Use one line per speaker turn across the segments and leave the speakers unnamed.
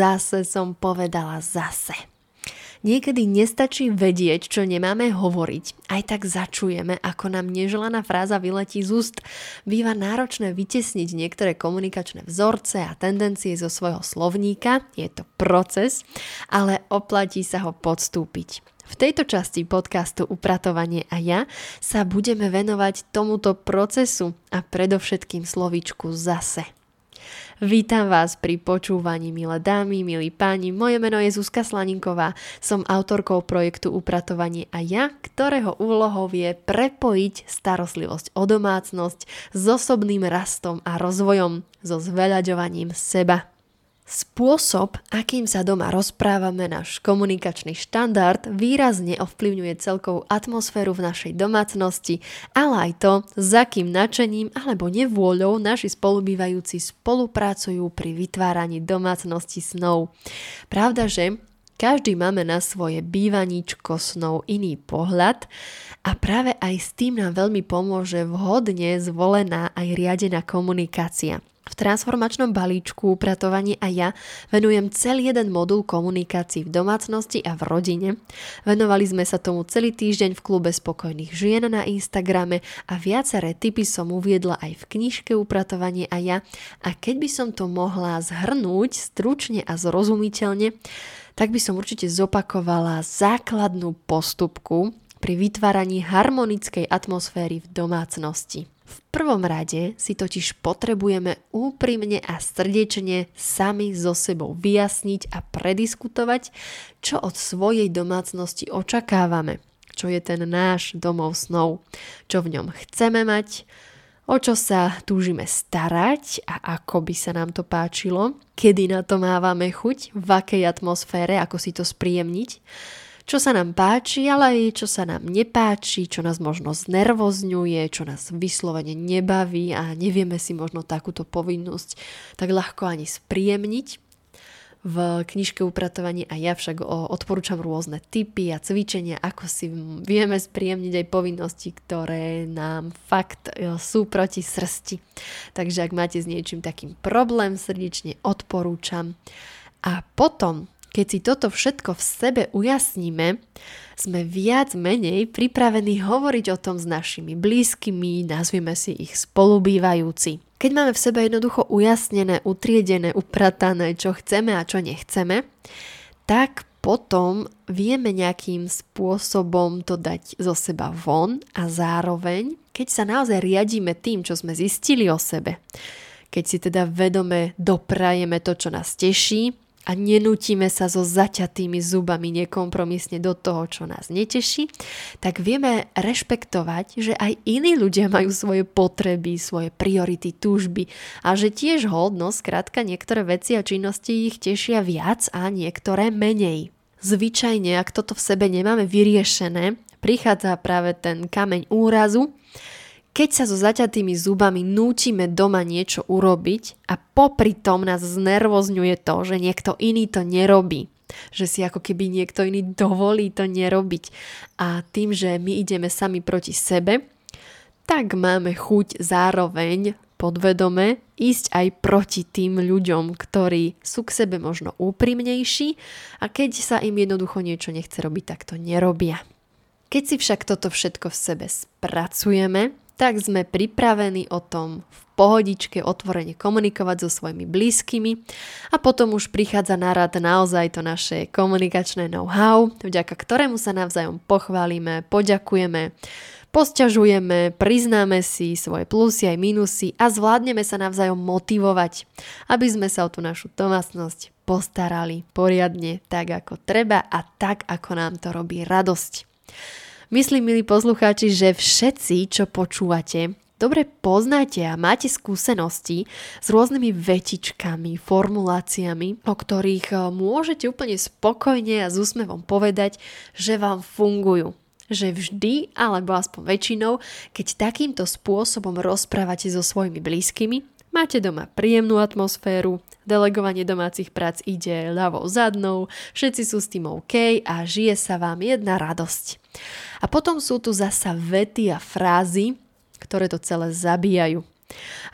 zase som povedala zase. Niekedy nestačí vedieť, čo nemáme hovoriť. Aj tak začujeme, ako nám neželaná fráza vyletí z úst. Býva náročné vytesniť niektoré komunikačné vzorce a tendencie zo svojho slovníka. Je to proces, ale oplatí sa ho podstúpiť. V tejto časti podcastu Upratovanie a ja sa budeme venovať tomuto procesu a predovšetkým slovíčku zase. Vítam vás pri počúvaní, milé dámy, milí páni. Moje meno je Zuzka Slaninková. Som autorkou projektu Upratovanie a ja, ktorého úlohou je prepojiť starostlivosť o domácnosť s osobným rastom a rozvojom, so zveľaďovaním seba. Spôsob, akým sa doma rozprávame, náš komunikačný štandard výrazne ovplyvňuje celkovú atmosféru v našej domácnosti, ale aj to, s akým nadšením alebo nevôľou naši spolubývajúci spolupracujú pri vytváraní domácnosti snov. Pravda, že každý máme na svoje bývaníčko snov iný pohľad a práve aj s tým nám veľmi pomôže vhodne zvolená aj riadená komunikácia. V transformačnom balíčku Upratovanie a ja venujem celý jeden modul komunikácií v domácnosti a v rodine. Venovali sme sa tomu celý týždeň v klube spokojných žien na Instagrame a viaceré typy som uviedla aj v knižke Upratovanie a ja. A keď by som to mohla zhrnúť stručne a zrozumiteľne, tak by som určite zopakovala základnú postupku pri vytváraní harmonickej atmosféry v domácnosti. V prvom rade si totiž potrebujeme úprimne a srdečne sami so sebou vyjasniť a prediskutovať, čo od svojej domácnosti očakávame, čo je ten náš domov snov, čo v ňom chceme mať, o čo sa túžime starať a ako by sa nám to páčilo, kedy na to mávame chuť, v akej atmosfére, ako si to spríjemniť? Čo sa nám páči, ale aj čo sa nám nepáči, čo nás možno znervozňuje, čo nás vyslovene nebaví a nevieme si možno takúto povinnosť tak ľahko ani spríjemniť. V knižke Upratovanie a ja však odporúčam rôzne typy a cvičenia, ako si vieme spríjemniť aj povinnosti, ktoré nám fakt e, sú proti srsti. Takže ak máte s niečím takým problém, srdečne odporúčam. A potom keď si toto všetko v sebe ujasníme, sme viac menej pripravení hovoriť o tom s našimi blízkymi, nazvieme si ich spolubývajúci. Keď máme v sebe jednoducho ujasnené, utriedené, upratané, čo chceme a čo nechceme, tak potom vieme nejakým spôsobom to dať zo seba von a zároveň, keď sa naozaj riadíme tým, čo sme zistili o sebe, keď si teda vedome doprajeme to, čo nás teší, a nenútime sa so zaťatými zubami nekompromisne do toho, čo nás neteší, tak vieme rešpektovať, že aj iní ľudia majú svoje potreby, svoje priority, túžby a že tiež hodno, skrátka niektoré veci a činnosti ich tešia viac a niektoré menej. Zvyčajne, ak toto v sebe nemáme vyriešené, prichádza práve ten kameň úrazu keď sa so zaťatými zubami nútime doma niečo urobiť a popri tom nás znervozňuje to, že niekto iný to nerobí, že si ako keby niekto iný dovolí to nerobiť a tým, že my ideme sami proti sebe, tak máme chuť zároveň podvedome ísť aj proti tým ľuďom, ktorí sú k sebe možno úprimnejší a keď sa im jednoducho niečo nechce robiť, tak to nerobia. Keď si však toto všetko v sebe spracujeme, tak sme pripravení o tom v pohodičke otvorene komunikovať so svojimi blízkymi a potom už prichádza na rad naozaj to naše komunikačné know-how, vďaka ktorému sa navzájom pochválime, poďakujeme, posťažujeme, priznáme si svoje plusy aj minusy a zvládneme sa navzájom motivovať, aby sme sa o tú našu domácnosť postarali poriadne tak ako treba a tak ako nám to robí radosť. Myslím, milí poslucháči, že všetci, čo počúvate, dobre poznáte a máte skúsenosti s rôznymi vetičkami, formuláciami, o ktorých eh, môžete úplne spokojne a s úsmevom povedať, že vám fungujú. Že vždy, alebo aspoň väčšinou, keď takýmto spôsobom rozprávate so svojimi blízkymi, máte doma príjemnú atmosféru, delegovanie domácich prác ide ľavou zadnou, všetci sú s tým OK a žije sa vám jedna radosť. A potom sú tu zasa vety a frázy, ktoré to celé zabíjajú.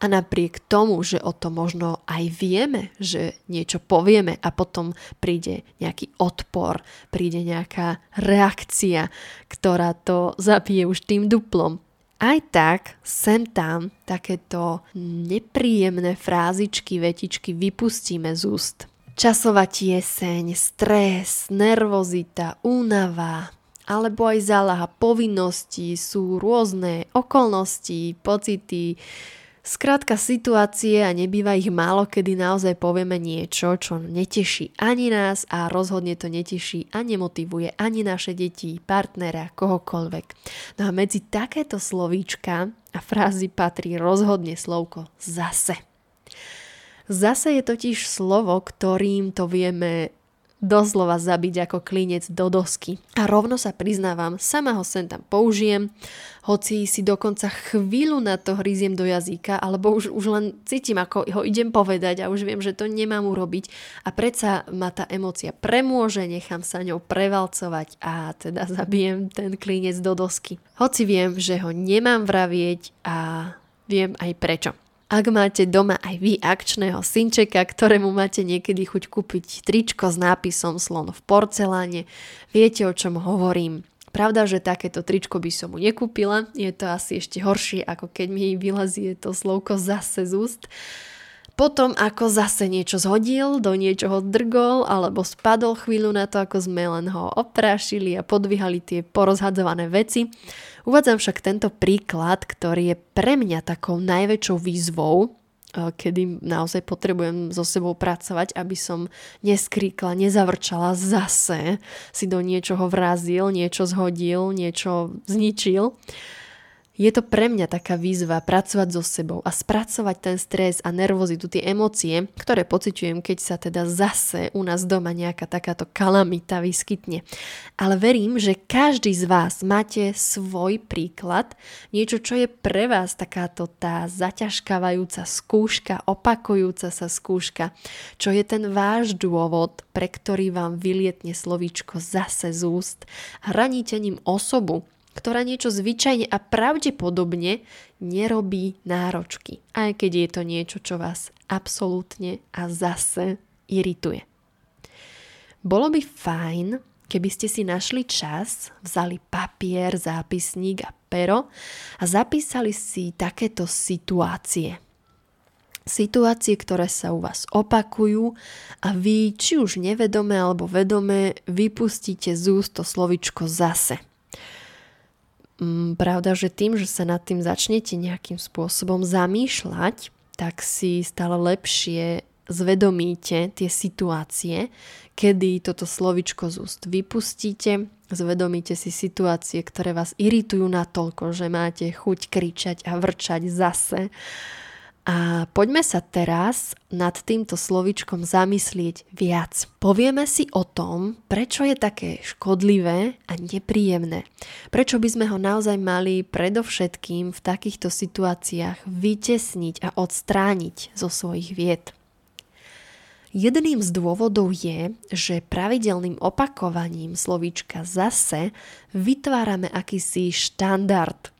A napriek tomu, že o to možno aj vieme, že niečo povieme a potom príde nejaký odpor, príde nejaká reakcia, ktorá to zabije už tým duplom, aj tak sem tam takéto nepríjemné frázičky, vetičky vypustíme z úst. Časová tieseň, stres, nervozita, únava, alebo aj zálaha povinností sú rôzne okolnosti, pocity, Skrátka situácie a nebýva ich málo, kedy naozaj povieme niečo, čo neteší ani nás a rozhodne to neteší a nemotivuje ani naše deti, partnera, kohokoľvek. No a medzi takéto slovíčka a frázy patrí rozhodne slovko zase. Zase je totiž slovo, ktorým to vieme doslova zabiť ako klinec do dosky. A rovno sa priznávam, sama ho sem tam použijem, hoci si dokonca chvíľu na to hryziem do jazyka, alebo už, už len cítim, ako ho idem povedať a už viem, že to nemám urobiť a predsa ma tá emocia premôže, nechám sa ňou prevalcovať a teda zabijem ten klinec do dosky. Hoci viem, že ho nemám vravieť a viem aj prečo. Ak máte doma aj vy akčného synčeka, ktorému máte niekedy chuť kúpiť tričko s nápisom slon v porceláne, viete o čom hovorím. Pravda, že takéto tričko by som mu nekúpila, je to asi ešte horšie, ako keď mi vylezie to slovko zase z úst. Potom, ako zase niečo zhodil, do niečoho drgol alebo spadol chvíľu na to, ako sme len ho oprášili a podvíhali tie porozhadzované veci. Uvádzam však tento príklad, ktorý je pre mňa takou najväčšou výzvou, eh, kedy naozaj potrebujem so sebou pracovať, aby som neskríkla, nezavrčala zase, si do niečoho vrazil, niečo zhodil, niečo zničil. Je to pre mňa taká výzva pracovať so sebou a spracovať ten stres a nervozitu, tie emócie, ktoré pociťujem, keď sa teda zase u nás doma nejaká takáto kalamita vyskytne. Ale verím, že každý z vás máte svoj príklad, niečo, čo je pre vás takáto tá zaťažkávajúca skúška, opakujúca sa skúška, čo je ten váš dôvod, pre ktorý vám vylietne slovíčko zase z úst a ním osobu, ktorá niečo zvyčajne a pravdepodobne nerobí náročky, aj keď je to niečo, čo vás absolútne a zase irituje. Bolo by fajn, keby ste si našli čas, vzali papier, zápisník a pero a zapísali si takéto situácie. Situácie, ktoré sa u vás opakujú a vy, či už nevedome alebo vedome, vypustíte z úst to slovičko zase – pravda, že tým, že sa nad tým začnete nejakým spôsobom zamýšľať, tak si stále lepšie zvedomíte tie situácie, kedy toto slovičko z úst vypustíte, zvedomíte si situácie, ktoré vás iritujú natoľko, že máte chuť kričať a vrčať zase a poďme sa teraz nad týmto slovičkom zamyslieť viac. Povieme si o tom, prečo je také škodlivé a nepríjemné. Prečo by sme ho naozaj mali predovšetkým v takýchto situáciách vytesniť a odstrániť zo svojich vied. Jedným z dôvodov je, že pravidelným opakovaním slovíčka zase vytvárame akýsi štandard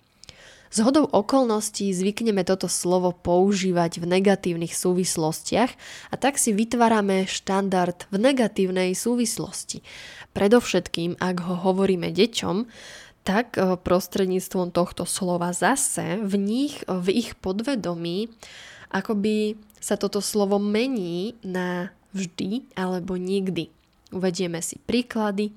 z hodou okolností zvykneme toto slovo používať v negatívnych súvislostiach a tak si vytvárame štandard v negatívnej súvislosti. Predovšetkým, ak ho hovoríme deťom, tak eh, prostredníctvom tohto slova zase v nich, v ich podvedomí, akoby sa toto slovo mení na vždy alebo nikdy. Uvedieme si príklady.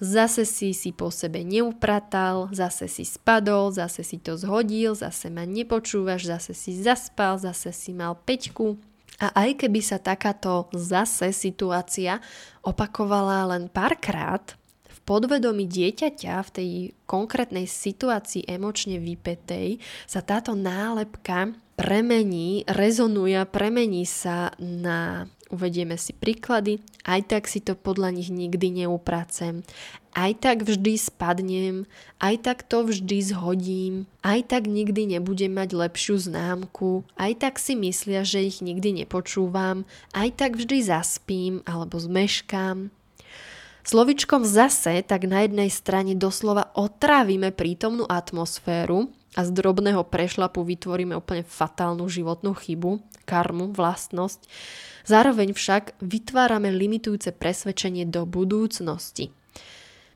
Zase si si po sebe neupratal, zase si spadol, zase si to zhodil, zase ma nepočúvaš, zase si zaspal, zase si mal peťku. A aj keby sa takáto zase situácia opakovala len párkrát, v podvedomí dieťaťa v tej konkrétnej situácii emočne vypetej sa táto nálepka premení, rezonuje, premení sa na Uvedieme si príklady, aj tak si to podľa nich nikdy neupracem, aj tak vždy spadnem, aj tak to vždy zhodím, aj tak nikdy nebudem mať lepšiu známku, aj tak si myslia, že ich nikdy nepočúvam, aj tak vždy zaspím alebo zmeškám. Slovičkom zase tak na jednej strane doslova otrávime prítomnú atmosféru, a z drobného prešlapu vytvoríme úplne fatálnu životnú chybu, karmu, vlastnosť. Zároveň však vytvárame limitujúce presvedčenie do budúcnosti.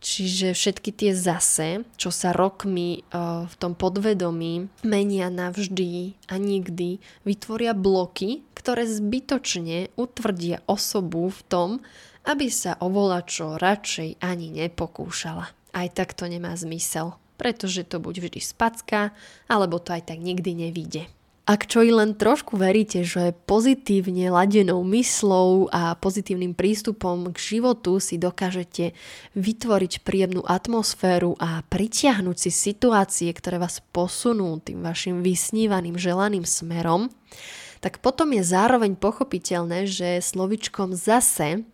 Čiže všetky tie zase, čo sa rokmi uh, v tom podvedomí menia navždy a nikdy, vytvoria bloky, ktoré zbytočne utvrdia osobu v tom, aby sa o volačo radšej ani nepokúšala. Aj tak to nemá zmysel, pretože to buď vždy spacká, alebo to aj tak nikdy nevíde. Ak čo i len trošku veríte, že pozitívne ladenou myslou a pozitívnym prístupom k životu si dokážete vytvoriť príjemnú atmosféru a pritiahnuť si situácie, ktoré vás posunú tým vašim vysnívaným želaným smerom, tak potom je zároveň pochopiteľné, že slovičkom zase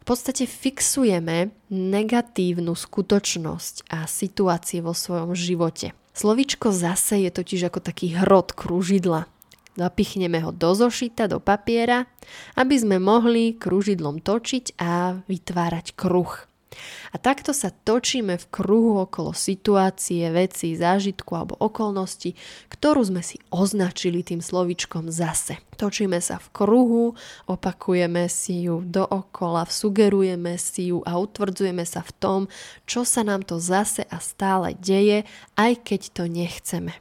v podstate fixujeme negatívnu skutočnosť a situácie vo svojom živote. Slovičko zase je totiž ako taký hrot kružidla. Zapichneme ho do zošita, do papiera, aby sme mohli kružidlom točiť a vytvárať kruh. A takto sa točíme v kruhu okolo situácie, veci, zážitku alebo okolnosti, ktorú sme si označili tým slovičkom zase. Točíme sa v kruhu, opakujeme si ju dookola, sugerujeme si ju a utvrdzujeme sa v tom, čo sa nám to zase a stále deje, aj keď to nechceme.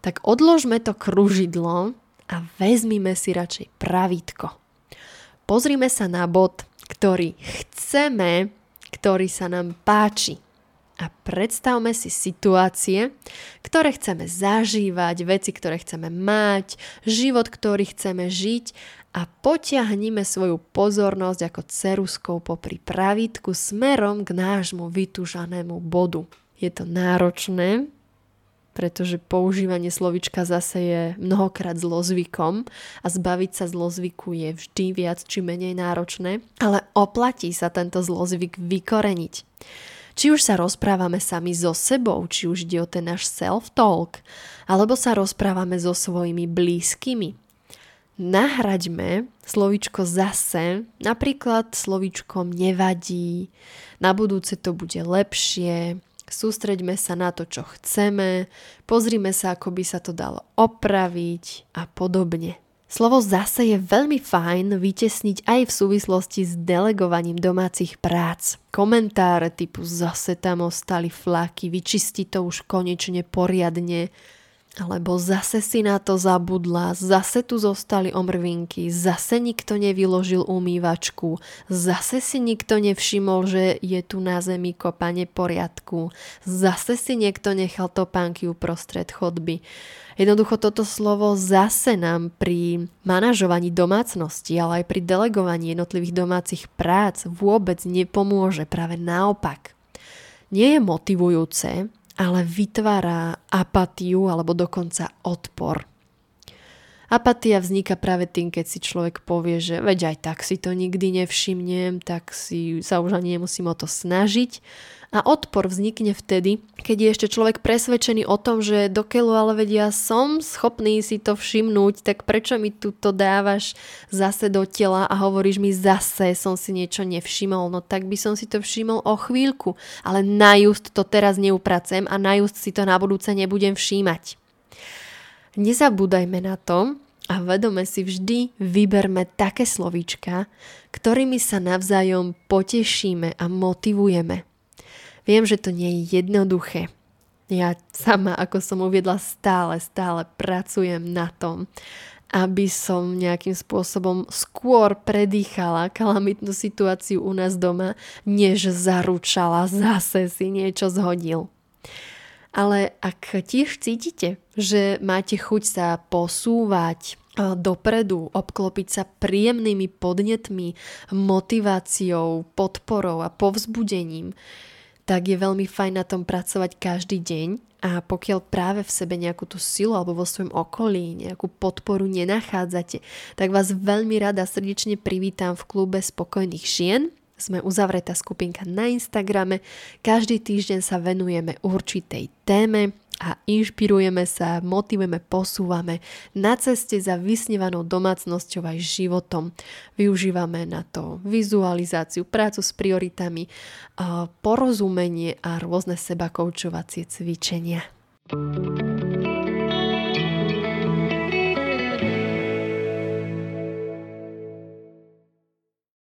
Tak odložme to kružidlo a vezmime si radšej pravítko. Pozrime sa na bod, ktorý chceme ktorý sa nám páči. A predstavme si situácie, ktoré chceme zažívať, veci, ktoré chceme mať, život, ktorý chceme žiť a potiahnime svoju pozornosť ako ceruskou popri pravítku smerom k nášmu vytúžanému bodu. Je to náročné, pretože používanie slovička zase je mnohokrát zlozvykom a zbaviť sa zlozvyku je vždy viac či menej náročné, ale oplatí sa tento zlozvyk vykoreniť. Či už sa rozprávame sami so sebou, či už ide o ten náš self-talk, alebo sa rozprávame so svojimi blízkymi. Nahraďme slovičko zase, napríklad slovičkom nevadí, na budúce to bude lepšie, Sústreďme sa na to, čo chceme, pozrime sa, ako by sa to dalo opraviť a podobne. Slovo zase je veľmi fajn vytesniť aj v súvislosti s delegovaním domácich prác. Komentáre typu zase tam ostali flaky, vyčisti to už konečne poriadne, alebo zase si na to zabudla, zase tu zostali omrvinky, zase nikto nevyložil umývačku, zase si nikto nevšimol, že je tu na zemi kopanie poriadku, zase si niekto nechal topánky uprostred chodby. Jednoducho toto slovo zase nám pri manažovaní domácnosti, ale aj pri delegovaní jednotlivých domácich prác vôbec nepomôže, práve naopak. Nie je motivujúce, ale vytvára apatiu alebo dokonca odpor. Apatia vzniká práve tým, keď si človek povie, že veď aj tak si to nikdy nevšimnem, tak si sa už ani nemusím o to snažiť a odpor vznikne vtedy, keď je ešte človek presvedčený o tom, že dokeľu ale vedia som schopný si to všimnúť, tak prečo mi tu to dávaš zase do tela a hovoríš mi zase som si niečo nevšimol, no tak by som si to všimol o chvíľku, ale najust to teraz neupracem a najust si to na budúce nebudem všímať. Nezabúdajme na to, a vedome si vždy vyberme také slovíčka, ktorými sa navzájom potešíme a motivujeme. Viem, že to nie je jednoduché. Ja sama, ako som uviedla, stále, stále pracujem na tom, aby som nejakým spôsobom skôr predýchala kalamitnú situáciu u nás doma, než zaručala zase si niečo zhodil. Ale ak tiež cítite, že máte chuť sa posúvať dopredu, obklopiť sa príjemnými podnetmi, motiváciou, podporou a povzbudením, tak je veľmi fajn na tom pracovať každý deň a pokiaľ práve v sebe nejakú tú silu alebo vo svojom okolí nejakú podporu nenachádzate, tak vás veľmi rada srdečne privítam v klube spokojných žien. Sme uzavretá skupinka na Instagrame. Každý týždeň sa venujeme určitej téme a inšpirujeme sa, motivujeme, posúvame na ceste za vysnívanou domácnosťou aj životom. Využívame na to vizualizáciu, prácu s prioritami, porozumenie a rôzne seba koučovacie cvičenia.